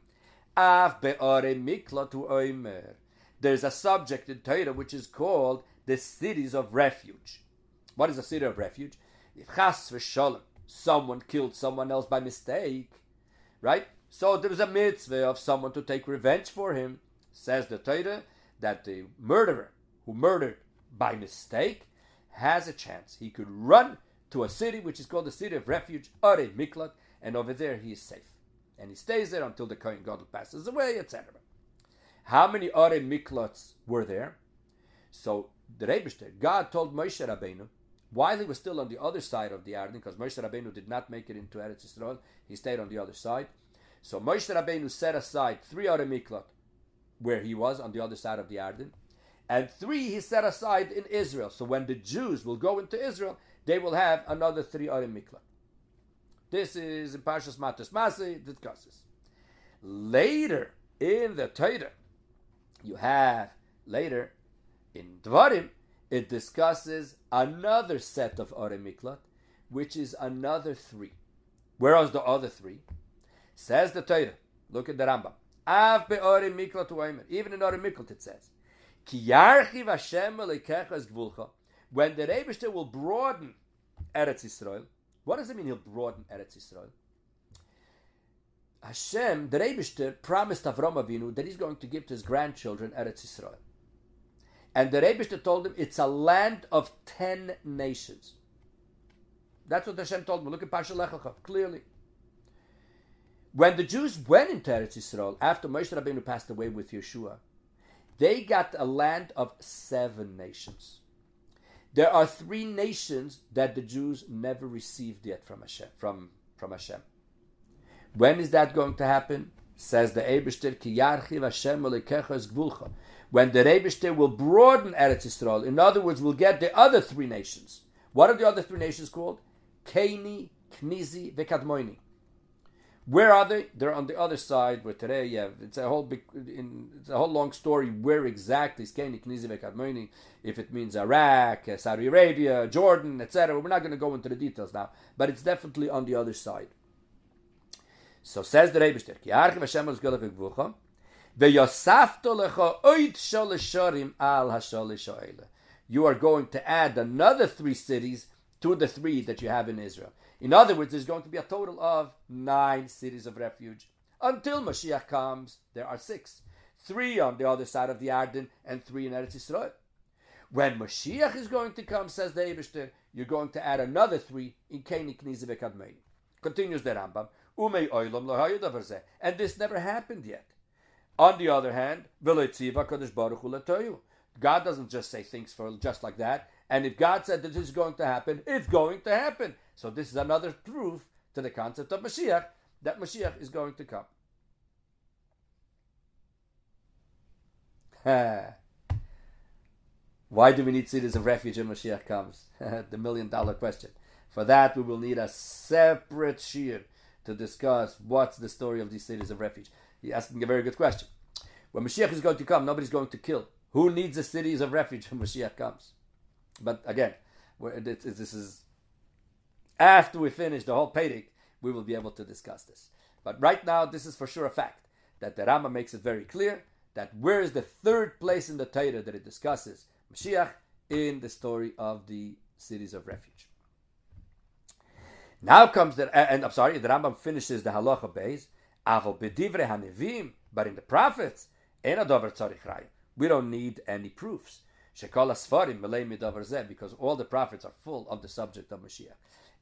Speaker 1: Av be'ore mikla to oimer. There's a subject in Torah which is called the cities of refuge. What is a city of refuge? If chas v'sholem, someone killed someone else by mistake, right? So there is a mitzvah of someone to take revenge for him. Says the Torah that the murderer who murdered by mistake has a chance. He could run to a city which is called the city of refuge, Arei Miklat, and over there he is safe. And he stays there until the Kohen Gadol passes away, etc. How many Arei Miklats were there? So the Rebishter, God told Moshe Rabbeinu, while he was still on the other side of the Yarden, because Moshe Rabbeinu did not make it into Eretz Yisrael, he stayed on the other side. So Moshe Rabbeinu set aside three Arei Miklat, where he was on the other side of the Yarden, and three he set aside in Israel. So when the Jews will go into Israel, they will have another three Arei Miklat. This is in Parshas Matos Masi discusses. Later in the Torah, you have later in Dvarim, it discusses another set of Arei Miklat, which is another three. Whereas the other three, says the Torah, look at the Rambam. Av be'ore miklat u'omer. Even in Ore Miklat it says, Ki yarchiv Hashem gvulcha. When the Rebishter will broaden Eretz Yisrael, what does it mean he'll broaden Eretz Yisrael? Hashem, the Rebishter, promised Avram Avinu that he's going to give to his grandchildren Eretz Yisrael. And the Rebishter told him it's a land of ten nations. That's what Hashem told him. Look at Pasha Lech Lecha, clearly. When the Jews went into Eretz Yisrael, after Moshe Rabbeinu passed away with Yehoshua, they got a land of seven nations. There are three nations that the Jews never received yet from Hashem. From, from Hashem. When is that going to happen? Says the Ebershter, Ki yarchiv Hashem gvulcha. When the Ebershter will broaden Eretz Yisrael, in other words, we'll get the other three nations. What are the other three nations called? Keni, Knizi, Vekadmoini. Where are they? They're on the other side. Where today, yeah, it's a whole big, in, it's a whole long story. Where exactly is Keni Knizivek Admoni? If it means Iraq, uh, Saudi Arabia, Jordan, etc. We're not going to go into the details now, but it's definitely on the other side. So says the Rebbe You are going to add another three cities to the three that you have in Israel. In other words, there's going to be a total of nine cities of refuge. Until Mashiach comes, there are six. Three on the other side of the Yarden and three in Eretz Yisrael. When Mashiach is going to come, says the Ebershter, you're going to add another three in Keni Knezivekadmei. Continues the Rambam. And this never happened yet. On the other hand, God doesn't just say things for just like that. And if God said that this is going to happen, it's going to happen. So this is another proof to the concept of Mashiach that Mashiach is going to come. Why do we need cities of refuge when Mashiach comes? the million dollar question. For that, we will need a separate shiur to discuss what's the story of these cities of refuge. He's asking a very good question. When Mashiach is going to come, nobody's going to kill. Who needs the cities of refuge when Mashiach comes? But again, this is after we finish the whole Perek, we will be able to discuss this. But right now, this is for sure a fact that the Rambam makes it very clear that where is the third place in the Torah that it discusses Mashiach in the story of the cities of refuge. Now comes the, and I'm sorry, the Rambam finishes the halacha beis, aval bedivre hanevim, but in the prophets, we don't need any proofs. Because all the prophets are full of the subject of Mashiach.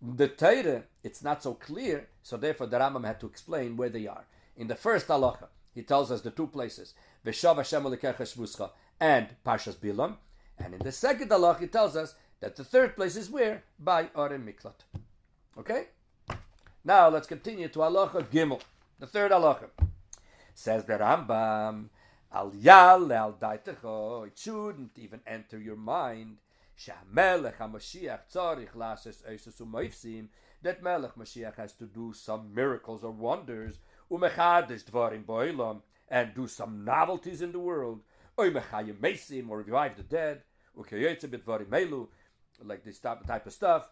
Speaker 1: The Torah, it's not so clear, so therefore the Rambam had to explain where they are. In the first halacha, he tells us the two places, Veshav Hashem and Parshas Bilam. And in the second halach, he tells us that the third place is where? By Oren Miklat. Okay? Now let's continue to halacha Gimel, the third halacha. Says the Rambam, Al Yal Al Daitecho, it shouldn't even enter your mind. Shamelech HaMashiach Tzarich Lases Eisus Umayfsim, that Melech Mashiach has to do some miracles or wonders, Umechadish Dvarim Boilam, and do some novelties in the world, or Mesim, or revive the dead, Ukayetze Bitvarim Melu, like this type of stuff.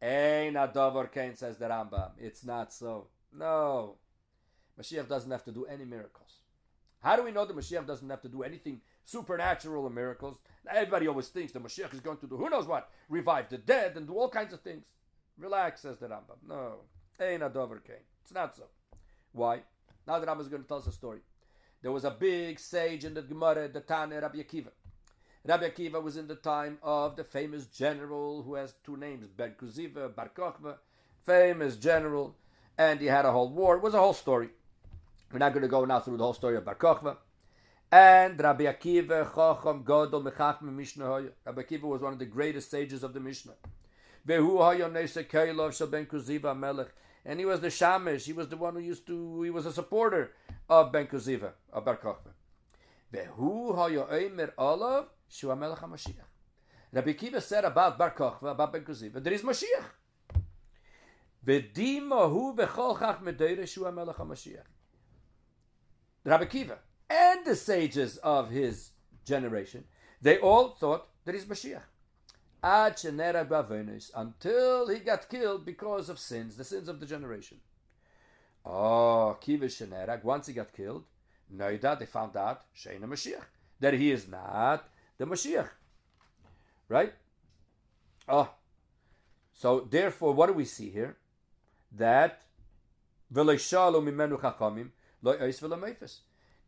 Speaker 1: Ein Adavar Kain says the Rambam. It's not so. No. Mashiach doesn't have to do any miracles. How do we know that Mashiach doesn't have to do anything supernatural or miracles? Everybody always thinks that Mashiach is going to do who knows what, revive the dead and do all kinds of things. Relax, says the Rambam. No. It's not so. Why? Now the Rambam is going to tell us a story. There was a big sage in the Gemara, the Tanna Rabbi Akiva. Rabbi Akiva was in the time of the famous general who has two names, Ben Kuziva, Bar Kochva, famous general, and he had a whole war. It was a whole story. We're not going to go now through the whole story of Bar Kochva. And Rabbi Akiva, Chacham, Godol, Mechachim, Mishnah. Rabbi Akiva was one of the greatest sages of the Mishnah. And he was the Shamish. He was the one who used to, he was a supporter of Ben Kuziva, of Bar Kochva. Rabbi Akiva said about Bar Kochva, about Ben Kuziva, there is Mashiach. Rabbi Kiva, and the sages of his generation, they all thought that he's Mashiach. Until he got killed because of sins, the sins of the generation. Oh, Kiva Shenerag, once he got killed, Noida, they found out, Sheina Mashiach, that he is not the Mashiach. Right? Oh. So therefore, what do we see here? That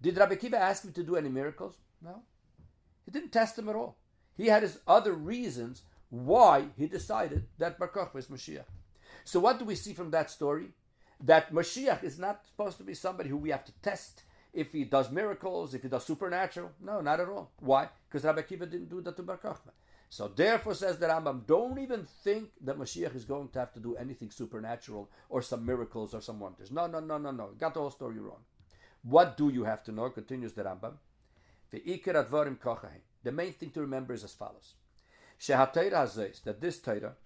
Speaker 1: did Rabbi Kiva ask him to do any miracles? No. He didn't test him at all. He had his other reasons why he decided that Bar Kochva is Mashiach. So what do we see from that story? That Mashiach is not supposed to be somebody who we have to test if he does miracles, if he does supernatural. No, not at all. Why? Because Rabbi Akiva didn't do that to Bar Kochva. So therefore, says the Rambam, don't even think that Mashiach is going to have to do anything supernatural or some miracles or some wonders. No, no, no, no, no. Got the whole story wrong. What do you have to know? Continues the Rambam. The main thing to remember is as follows. That this Torah,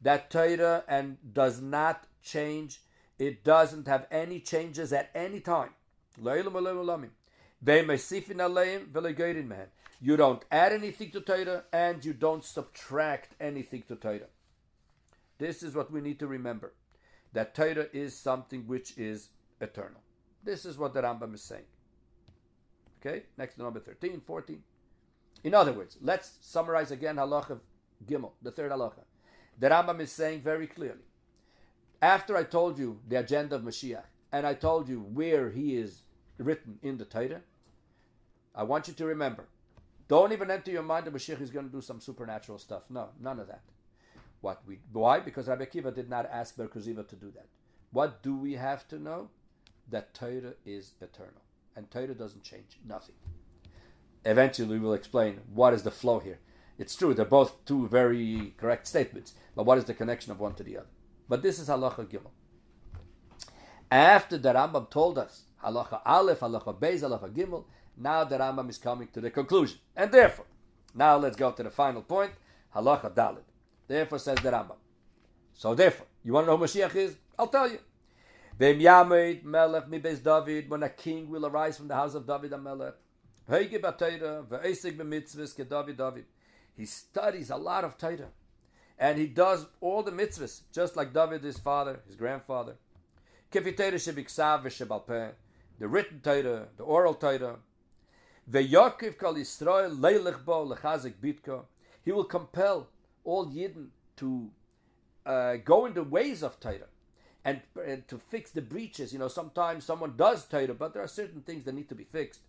Speaker 1: that Torah and does not change. It doesn't have any changes at any time. You don't add anything to Torah and you don't subtract anything to Torah. This is what we need to remember. That Torah is something which is eternal. This is what the Rambam is saying. Okay, next to number 13, 14. In other words, let's summarize again halacha Gimel, the third halacha. The Rambam is saying very clearly. After I told you the agenda of Mashiach, and I told you where he is written in the Torah, I want you to remember. Don't even enter your mind that Mashiach is going to do some supernatural stuff. No, none of that. What we why? Because Rabbi Akiva did not ask Bar Kuziva to do that. What do we have to know? That Torah is eternal, and Torah doesn't change. Nothing. Eventually, we will explain what is the flow here. It's true, they're both two very correct statements, but what is the connection of one to the other? But this is halacha gimel. After the Rambam told us halacha aleph, halacha beis, halacha gimel, now the Rambam is coming to the conclusion, and therefore, now let's go to the final point, halacha dalit. Therefore, says the Rambam. So therefore, you want to know who Mashiach is? I'll tell you. Vem Yamid Melech mi Beis David, when a king will arise from the house of David and Melech. Ke David David. He studies a lot of Torah. And he does all the mitzvahs, just like David, his father, his grandfather. The written Torah, the oral Torah. He will compel all Yidden to uh, go in the ways of Torah and, and, to fix the breaches. You know, sometimes someone does Torah, but there are certain things that need to be fixed.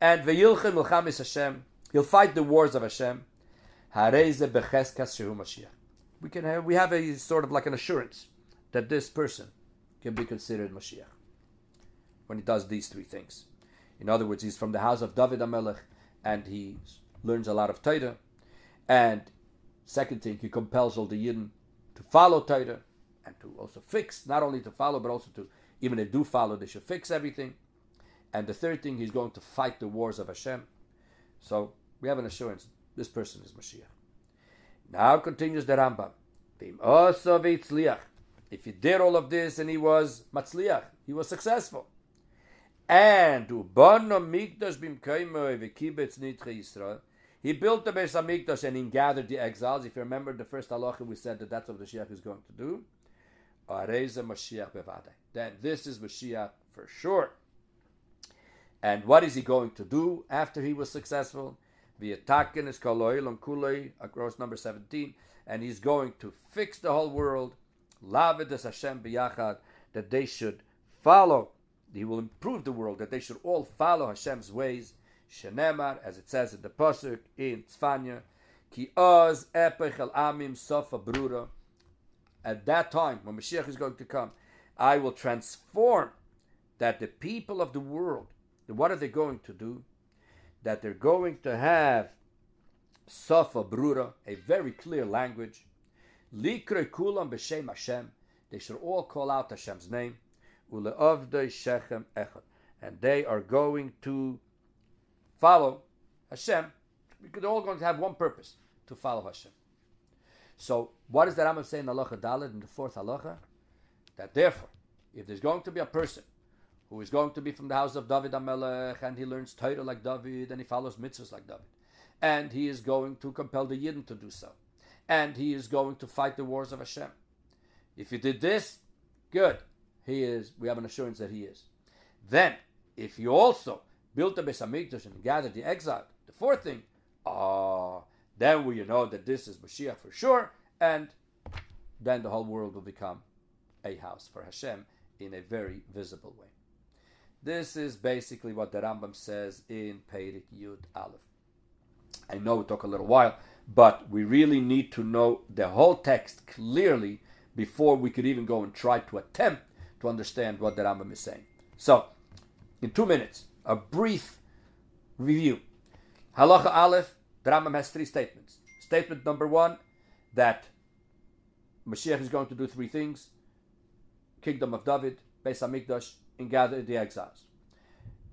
Speaker 1: And Hashem, He'll fight the wars of Hashem. This we can have we have a sort of like an assurance that this person can be considered Mashiach when he does these three things. In other words, he's from the house of David HaMelech, and he learns a lot of Torah. And second thing, he compels all the Yidden to follow Torah and to also fix, not only to follow, but also to, even if they do follow, they should fix everything. And the third thing, he's going to fight the wars of Hashem. So we have an assurance this person is Mashiach. Now continues the Rambam. If he did all of this and he was Matzliach, he was successful. And he built the Beis Hamikdash and he gathered the exiles. If you remember the first halacha, we said that that's what the Mashiach is going to do. Areza Mashiach Bevadah. Then this is Mashiach for sure. And what is he going to do after he was successful? V'yatakin is koloilam kulei, across number 17, and he's going to fix the whole world. Lavid Hashem biyachad, that they should follow, he will improve the world, that they should all follow Hashem's ways. Shenemar, as it says in the Pasuk in Tzfanya, Ki oz epech el amim sofa brura. At that time, when Mashiach is going to come, I will transform that the people of the world, what are they going to do? that they're going to have Safa Brura, a very clear language. Likre Kulam B'Shem Hashem. They should all call out Hashem's name. Echad. And they are going to follow Hashem. They're all going to have one purpose, to follow Hashem. So, what does the Rambam say in Halacha Dalet in the fourth Halacha? That therefore, if there's going to be a person who is going to be from the house of David HaMelech, and he learns Torah like David, and he follows mitzvahs like David. And he is going to compel the Yidden to do so. And he is going to fight the wars of Hashem. If he did this, good. He is, we have an assurance that he is. Then, if you also built the Beis Hamikdash and gathered the exile, the fourth thing, ah, uh, then will you know that this is Mashiach for sure, and then the whole world will become a house for Hashem in a very visible way. This is basically what the Rambam says in Peirik Yud Aleph. I know it took a little while, but we really need to know the whole text clearly before we could even go and try to attempt to understand what the Rambam is saying. So, in two minutes, a brief review. Halacha Aleph, the Rambam has three statements. Statement number one, that Mashiach is going to do three things. Kingdom of David, Beis HaMikdash, and gather the exiles.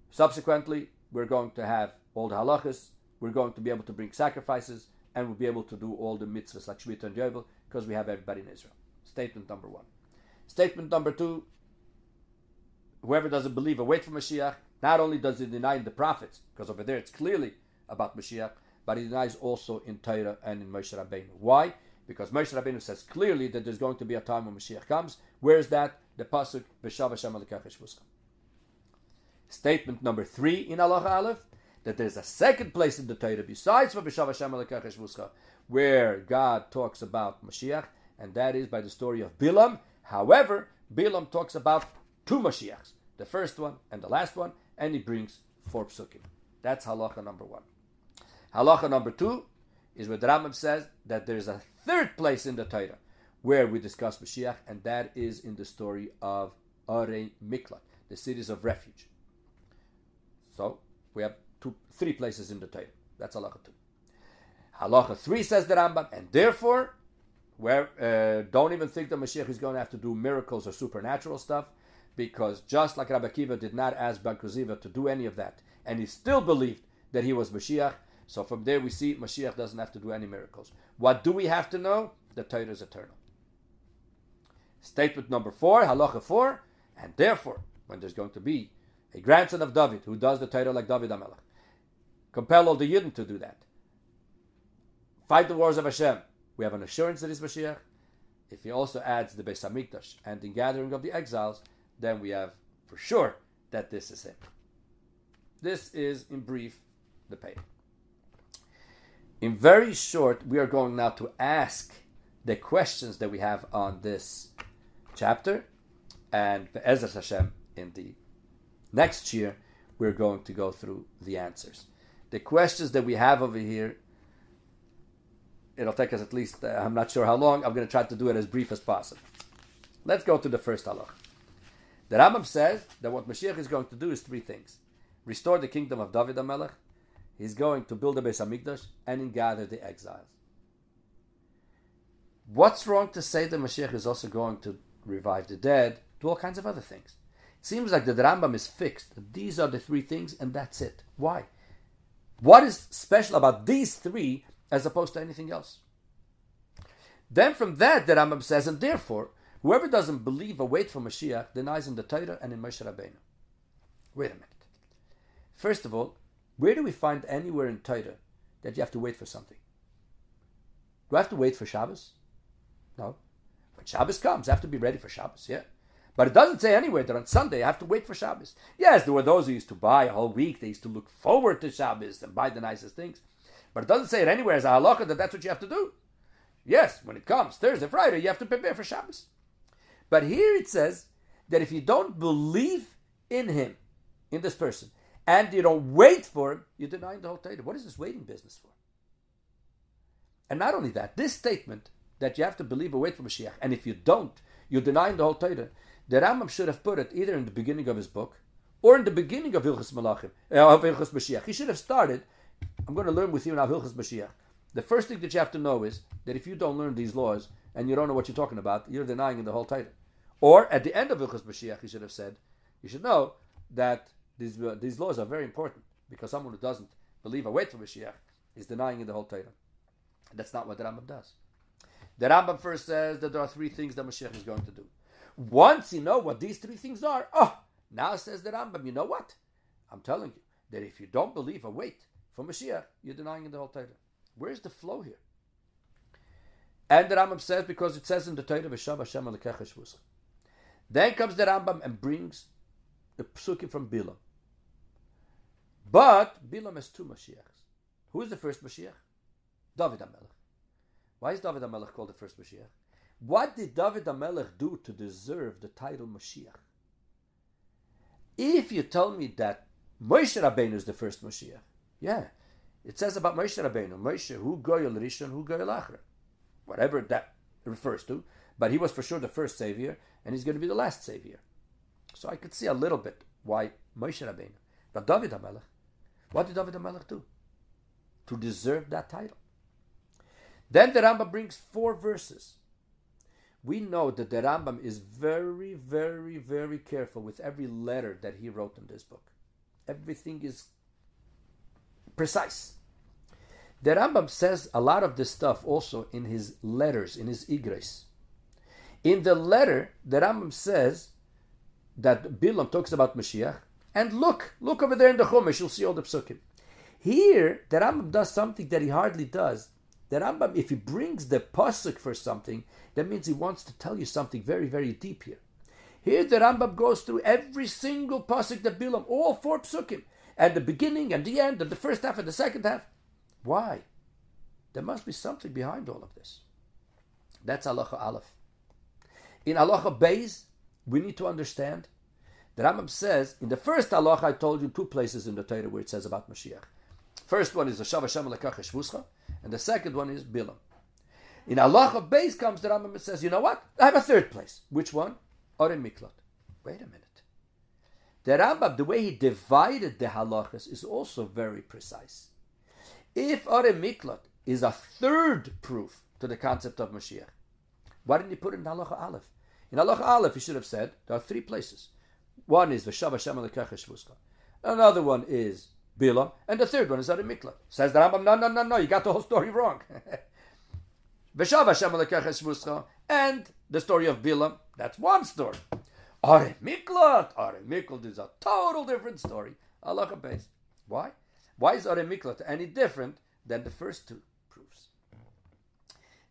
Speaker 1: Subsequently, we're going to have all the halachas, we're going to be able to bring sacrifices, and we'll be able to do all the mitzvahs like Shemitah and Yovel because we have everybody in Israel. Statement number one. Statement number two whoever doesn't believe or wait for Mashiach, not only does he deny the prophets, because over there it's clearly about Mashiach, but he denies also in Torah and in Moshe Rabbeinu. Why? Because Moshe Rabbeinu says clearly that there's going to be a time when Mashiach comes. Where is that? the pasuk B'shav Hashem Statement number three in Allah Aleph that there's a second place in the Torah besides for B'shav Hashem where God talks about Mashiach, and that is by the story of Bilam. However, Bilam talks about two Mashiachs, the first one and the last one, and he brings four psukim. That's halacha number one. Halacha number two is where the Rambam says that there's a third place in the Torah where we discuss Mashiach, and that is in the story of Arei Miklat, the cities of refuge. So we have two, three places in the Torah. That's halacha two. Halacha three says the Rambam, and therefore, where uh, don't even think that Mashiach is going to have to do miracles or supernatural stuff, because just like Rabbi Akiva did not ask Bar to do any of that, and he still believed that he was Mashiach. So from there we see Mashiach doesn't have to do any miracles. What do we have to know? The Torah is eternal. Statement number four, halacha four, and therefore, when there's going to be a grandson of David who does the title like David HaMelech, compel all the Yidden to do that. Fight the wars of Hashem. We have an assurance that he's Mashiach. If he also adds the Beis Hamikdash and the gathering of the exiles, then we have for sure that this is him. This is, in brief, the pay. In very short, we are going now to ask the questions that we have on this chapter, and Ezra Hashem in the next shiur we're going to go through the answers. The questions that we have over here it'll take us at least, uh, I'm not sure how long. I'm going to try to do it as brief as possible. Let's go to the first halach. The Rambam says that what Mashiach is going to do is three things restore the kingdom of David HaMelech, he's going to build a Beis HaMikdash, and gather the exiles. What's wrong to say that Mashiach is also going to revive the dead, do all kinds of other things? It seems like the Rambam is fixed. These are the three things, and that's it. Why? What is special about these three as opposed to anything else? Then from that, the Rambam says, and therefore, whoever doesn't believe or wait for Mashiach denies in the Torah and in Moshe Rabbeinu. Wait a minute. First of all, where do we find anywhere in Torah that you have to wait for something? Do I have to wait for Shabbos? No. When Shabbos comes, I have to be ready for Shabbos, yeah. But it doesn't say anywhere that on Sunday I have to wait for Shabbos. Yes, there were those who used to buy a whole week. They used to look forward to Shabbos and buy the nicest things. But it doesn't say it anywhere as a halacha that that's what you have to do. Yes, when it comes Thursday, Friday, you have to prepare for Shabbos. But here it says that if you don't believe in him, in this person, and you don't wait for him, you're denying the whole Torah. What is this waiting business for? And not only that, this statement that you have to believe or wait for Mashiach, and if you don't, you're denying the whole Torah. The Rambam should have put it either in the beginning of his book or in the beginning of Hilchas Malachim, uh, of Hilchas Mashiach. He should have started. I'm going to learn with you now Hilchas Mashiach. The first thing that you have to know is that if you don't learn these laws and you don't know what you're talking about, you're denying the whole Torah. Or at the end of Hilchas Mashiach, he should have said, you should know that these, uh, these laws are very important because someone who doesn't believe or wait for Mashiach is denying the whole Torah. That's not what the Rambam does. The Rambam first says that there are three things that Mashiach is going to do. Once you know what these three things are, oh, now says the Rambam, you know what? I'm telling you that if you don't believe or wait for Mashiach, you're denying the whole Torah. Where's the flow here? And the Rambam says, because it says in the Torah, V'shav Hashem Then comes the Rambam and brings the psukim from Bilam. But Bilam has two Mashiachs. Who is the first Mashiach? David HaMelech. Why is David HaMelech called the first Mashiach? What did David HaMelech do to deserve the title Mashiach? If you tell me that Moshe Rabbeinu is the first Mashiach, yeah, it says about Moshe Rabbeinu, Moshe, who goyel rishon, who goyel achra, whatever that refers to, but he was for sure the first savior, and he's going to be the last savior. So I could see a little bit why Moshe Rabbeinu, but David HaMelech, what did David HaMelech do to deserve that title? Then the Rambam brings four verses. We know that the Rambam is very, very, very careful with every letter that he wrote in this book. Everything is precise. The Rambam says a lot of this stuff also in his letters, in his igres. In the letter, the Rambam says that Bilam talks about Mashiach, and look, look over there in the Chumash, you'll see all the psukim. Here, the Rambam does something that he hardly does. The Rambam, if he brings the pasuk for something, that means he wants to tell you something very, very deep here. Here, the Rambam goes through every single pasuk that Bilam, all four psukim, and the beginning and the end, and the first half and the second half. Why? There must be something behind all of this. That's halacha aleph. In halacha beis, we need to understand. The Rambam says in the first halacha, I told you two places in the Torah where it says about Mashiach. First one is the Shav Hashem Lekach and the second one is Bilam. In of Beis comes the Rambam and says, you know what? I have a third place. Which one? Oren Miklot. Wait a minute. The Rambam, the way he divided the halachas is also very precise. If Oren Miklot is a third proof to the concept of Mashiach, why didn't he put it in halacha Aleph? In halacha Aleph, he should have said there are three places. One is V'shav Hashem Another one is Bilam, and the third one is Ari Mikla. Says the Rambam, no, no, no, no, you got the whole story wrong. V'shav Hashem Shvuska, and the story of Bilam, that's one story. Ari Miklat, Ari Miklat is a total different story. Allah beis. Why? Why is Ari Miklat any different than the first two proofs?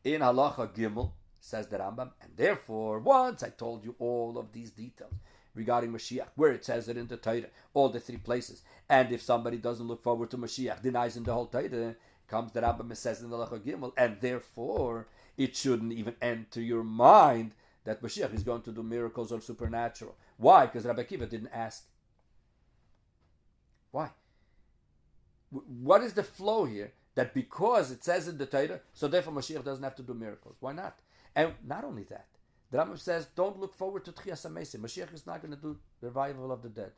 Speaker 1: In Halacha Gimel, says the Rambam, and therefore, once I told you all of these details, regarding Mashiach, where it says it in the Torah, all the three places. And if somebody doesn't look forward to Mashiach, denies in the whole Torah, comes the Rambam and says in the Lach Gimel, and therefore it shouldn't even enter your mind that Mashiach is going to do miracles or supernatural. Why? Because Rabbi Kiva didn't ask. Why? What is the flow here? that because it says in the Torah, so therefore Mashiach doesn't have to do miracles. Why not? And not only that, the Rambam says, don't look forward to Tchias HaMesim. Mashiach is not going to do the revival of the dead.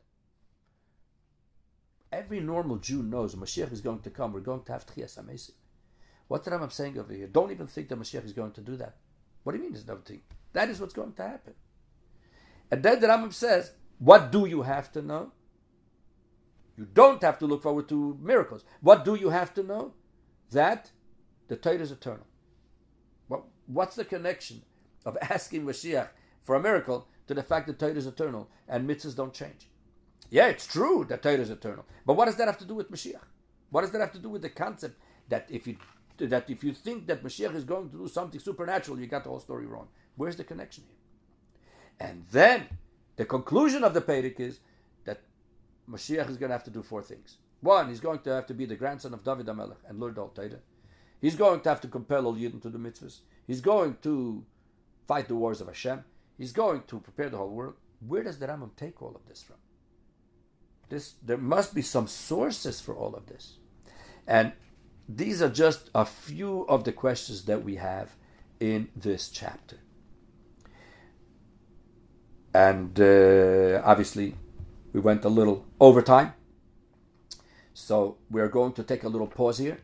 Speaker 1: Every normal Jew knows Mashiach is going to come. We're going to have Tchias HaMesim. What the Rambam saying over here? Don't even think that Mashiach is going to do that. What do you mean there's no thing? That is what's going to happen. And then the Rambam says, what do you have to know? You don't have to look forward to miracles. What do you have to know? That the Torah is eternal. What, what's the connection of asking Mashiach for a miracle to the fact that Torah is eternal and mitzvahs don't change? Yeah, it's true that Torah is eternal. But what does that have to do with Mashiach? What does that have to do with the concept that if you that if you think that Mashiach is going to do something supernatural, you got the whole story wrong? Where's the connection here? And then the conclusion of the Perek is that Mashiach is going to have to do four things. One, he's going to have to be the grandson of David HaMelech and learn whole Torah. He's going to have to compel all Yidden to the mitzvahs. He's going to fight the wars of Hashem. He's going to prepare the whole world. Where does the Rambam take all of this from? This, there must be some sources for all of this. And these are just a few of the questions that we have in this chapter. And uh, obviously, we went a little over time. So we're going to take a little pause here.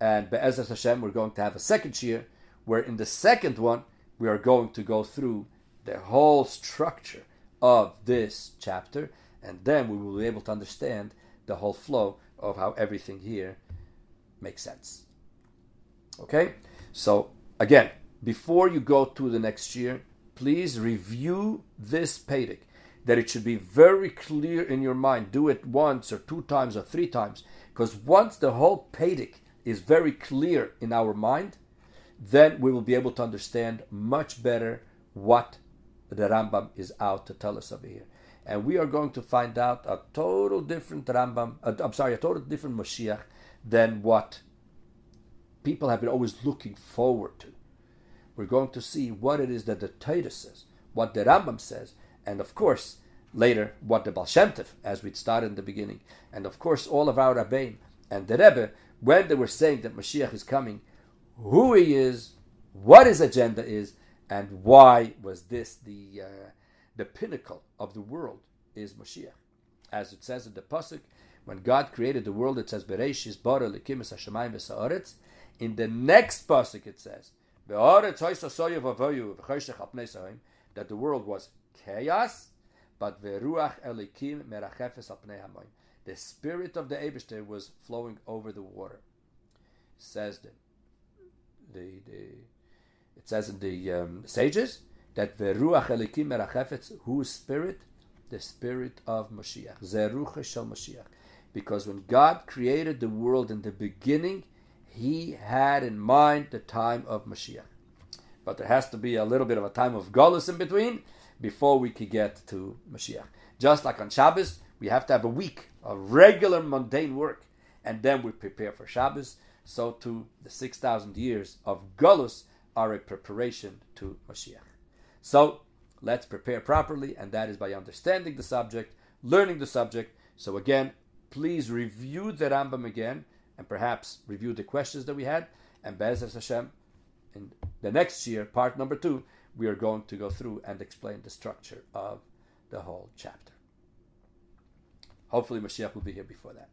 Speaker 1: And Be'ezrat Hashem, we're going to have a second shiur, where in the second one, we are going to go through the whole structure of this chapter. And then we will be able to understand the whole flow of how everything here makes sense. Okay? So, again, before you go to the next shiur, please review this Perek. That it should be very clear in your mind. Do it once or two times or three times. Because once the whole Perek is very clear in our mind, then we will be able to understand much better what the Rambam is out to tell us over here. And we are going to find out a total different Rambam, uh, I'm sorry, a total different Mashiach than what people have been always looking forward to we're going to see what it is that the Torah says, what the Rambam says, and of course, later, what the Baal Shem as we started in the beginning, and of course, all of our Rabbein and the Rebbe, when they were saying that Mashiach is coming, who he is, what his agenda is, and why was this the uh, the pinnacle of the world is Mashiach. As it says in the Pasuk, when God created the world, it says, bara hashemayim In the next Pasuk it says, that the world was chaos, but veruach elikim merachefes al hamayim. the spirit of the Eberster was flowing over the water. Says the, the, the it says in the um, sages that the ruach elikim merachefetz, whose spirit, the spirit of Mashiach, zerucha shel Mashiach, because when God created the world in the beginning, he had in mind the time of Mashiach. But there has to be a little bit of a time of Golis in between before we could get to Mashiach. Just like on Shabbos, we have to have a week of regular mundane work, and then we prepare for Shabbos. So too, the 6,000 years of Golis are a preparation to Mashiach. So let's prepare properly, and that is by understanding the subject, learning the subject. So again, please review the Rambam again and perhaps review the questions that we had. And Be'ezras Hashem, in the next shiur, part number two, we are going to go through and explain the structure of the whole chapter. Hopefully, Mashiach will be here before that.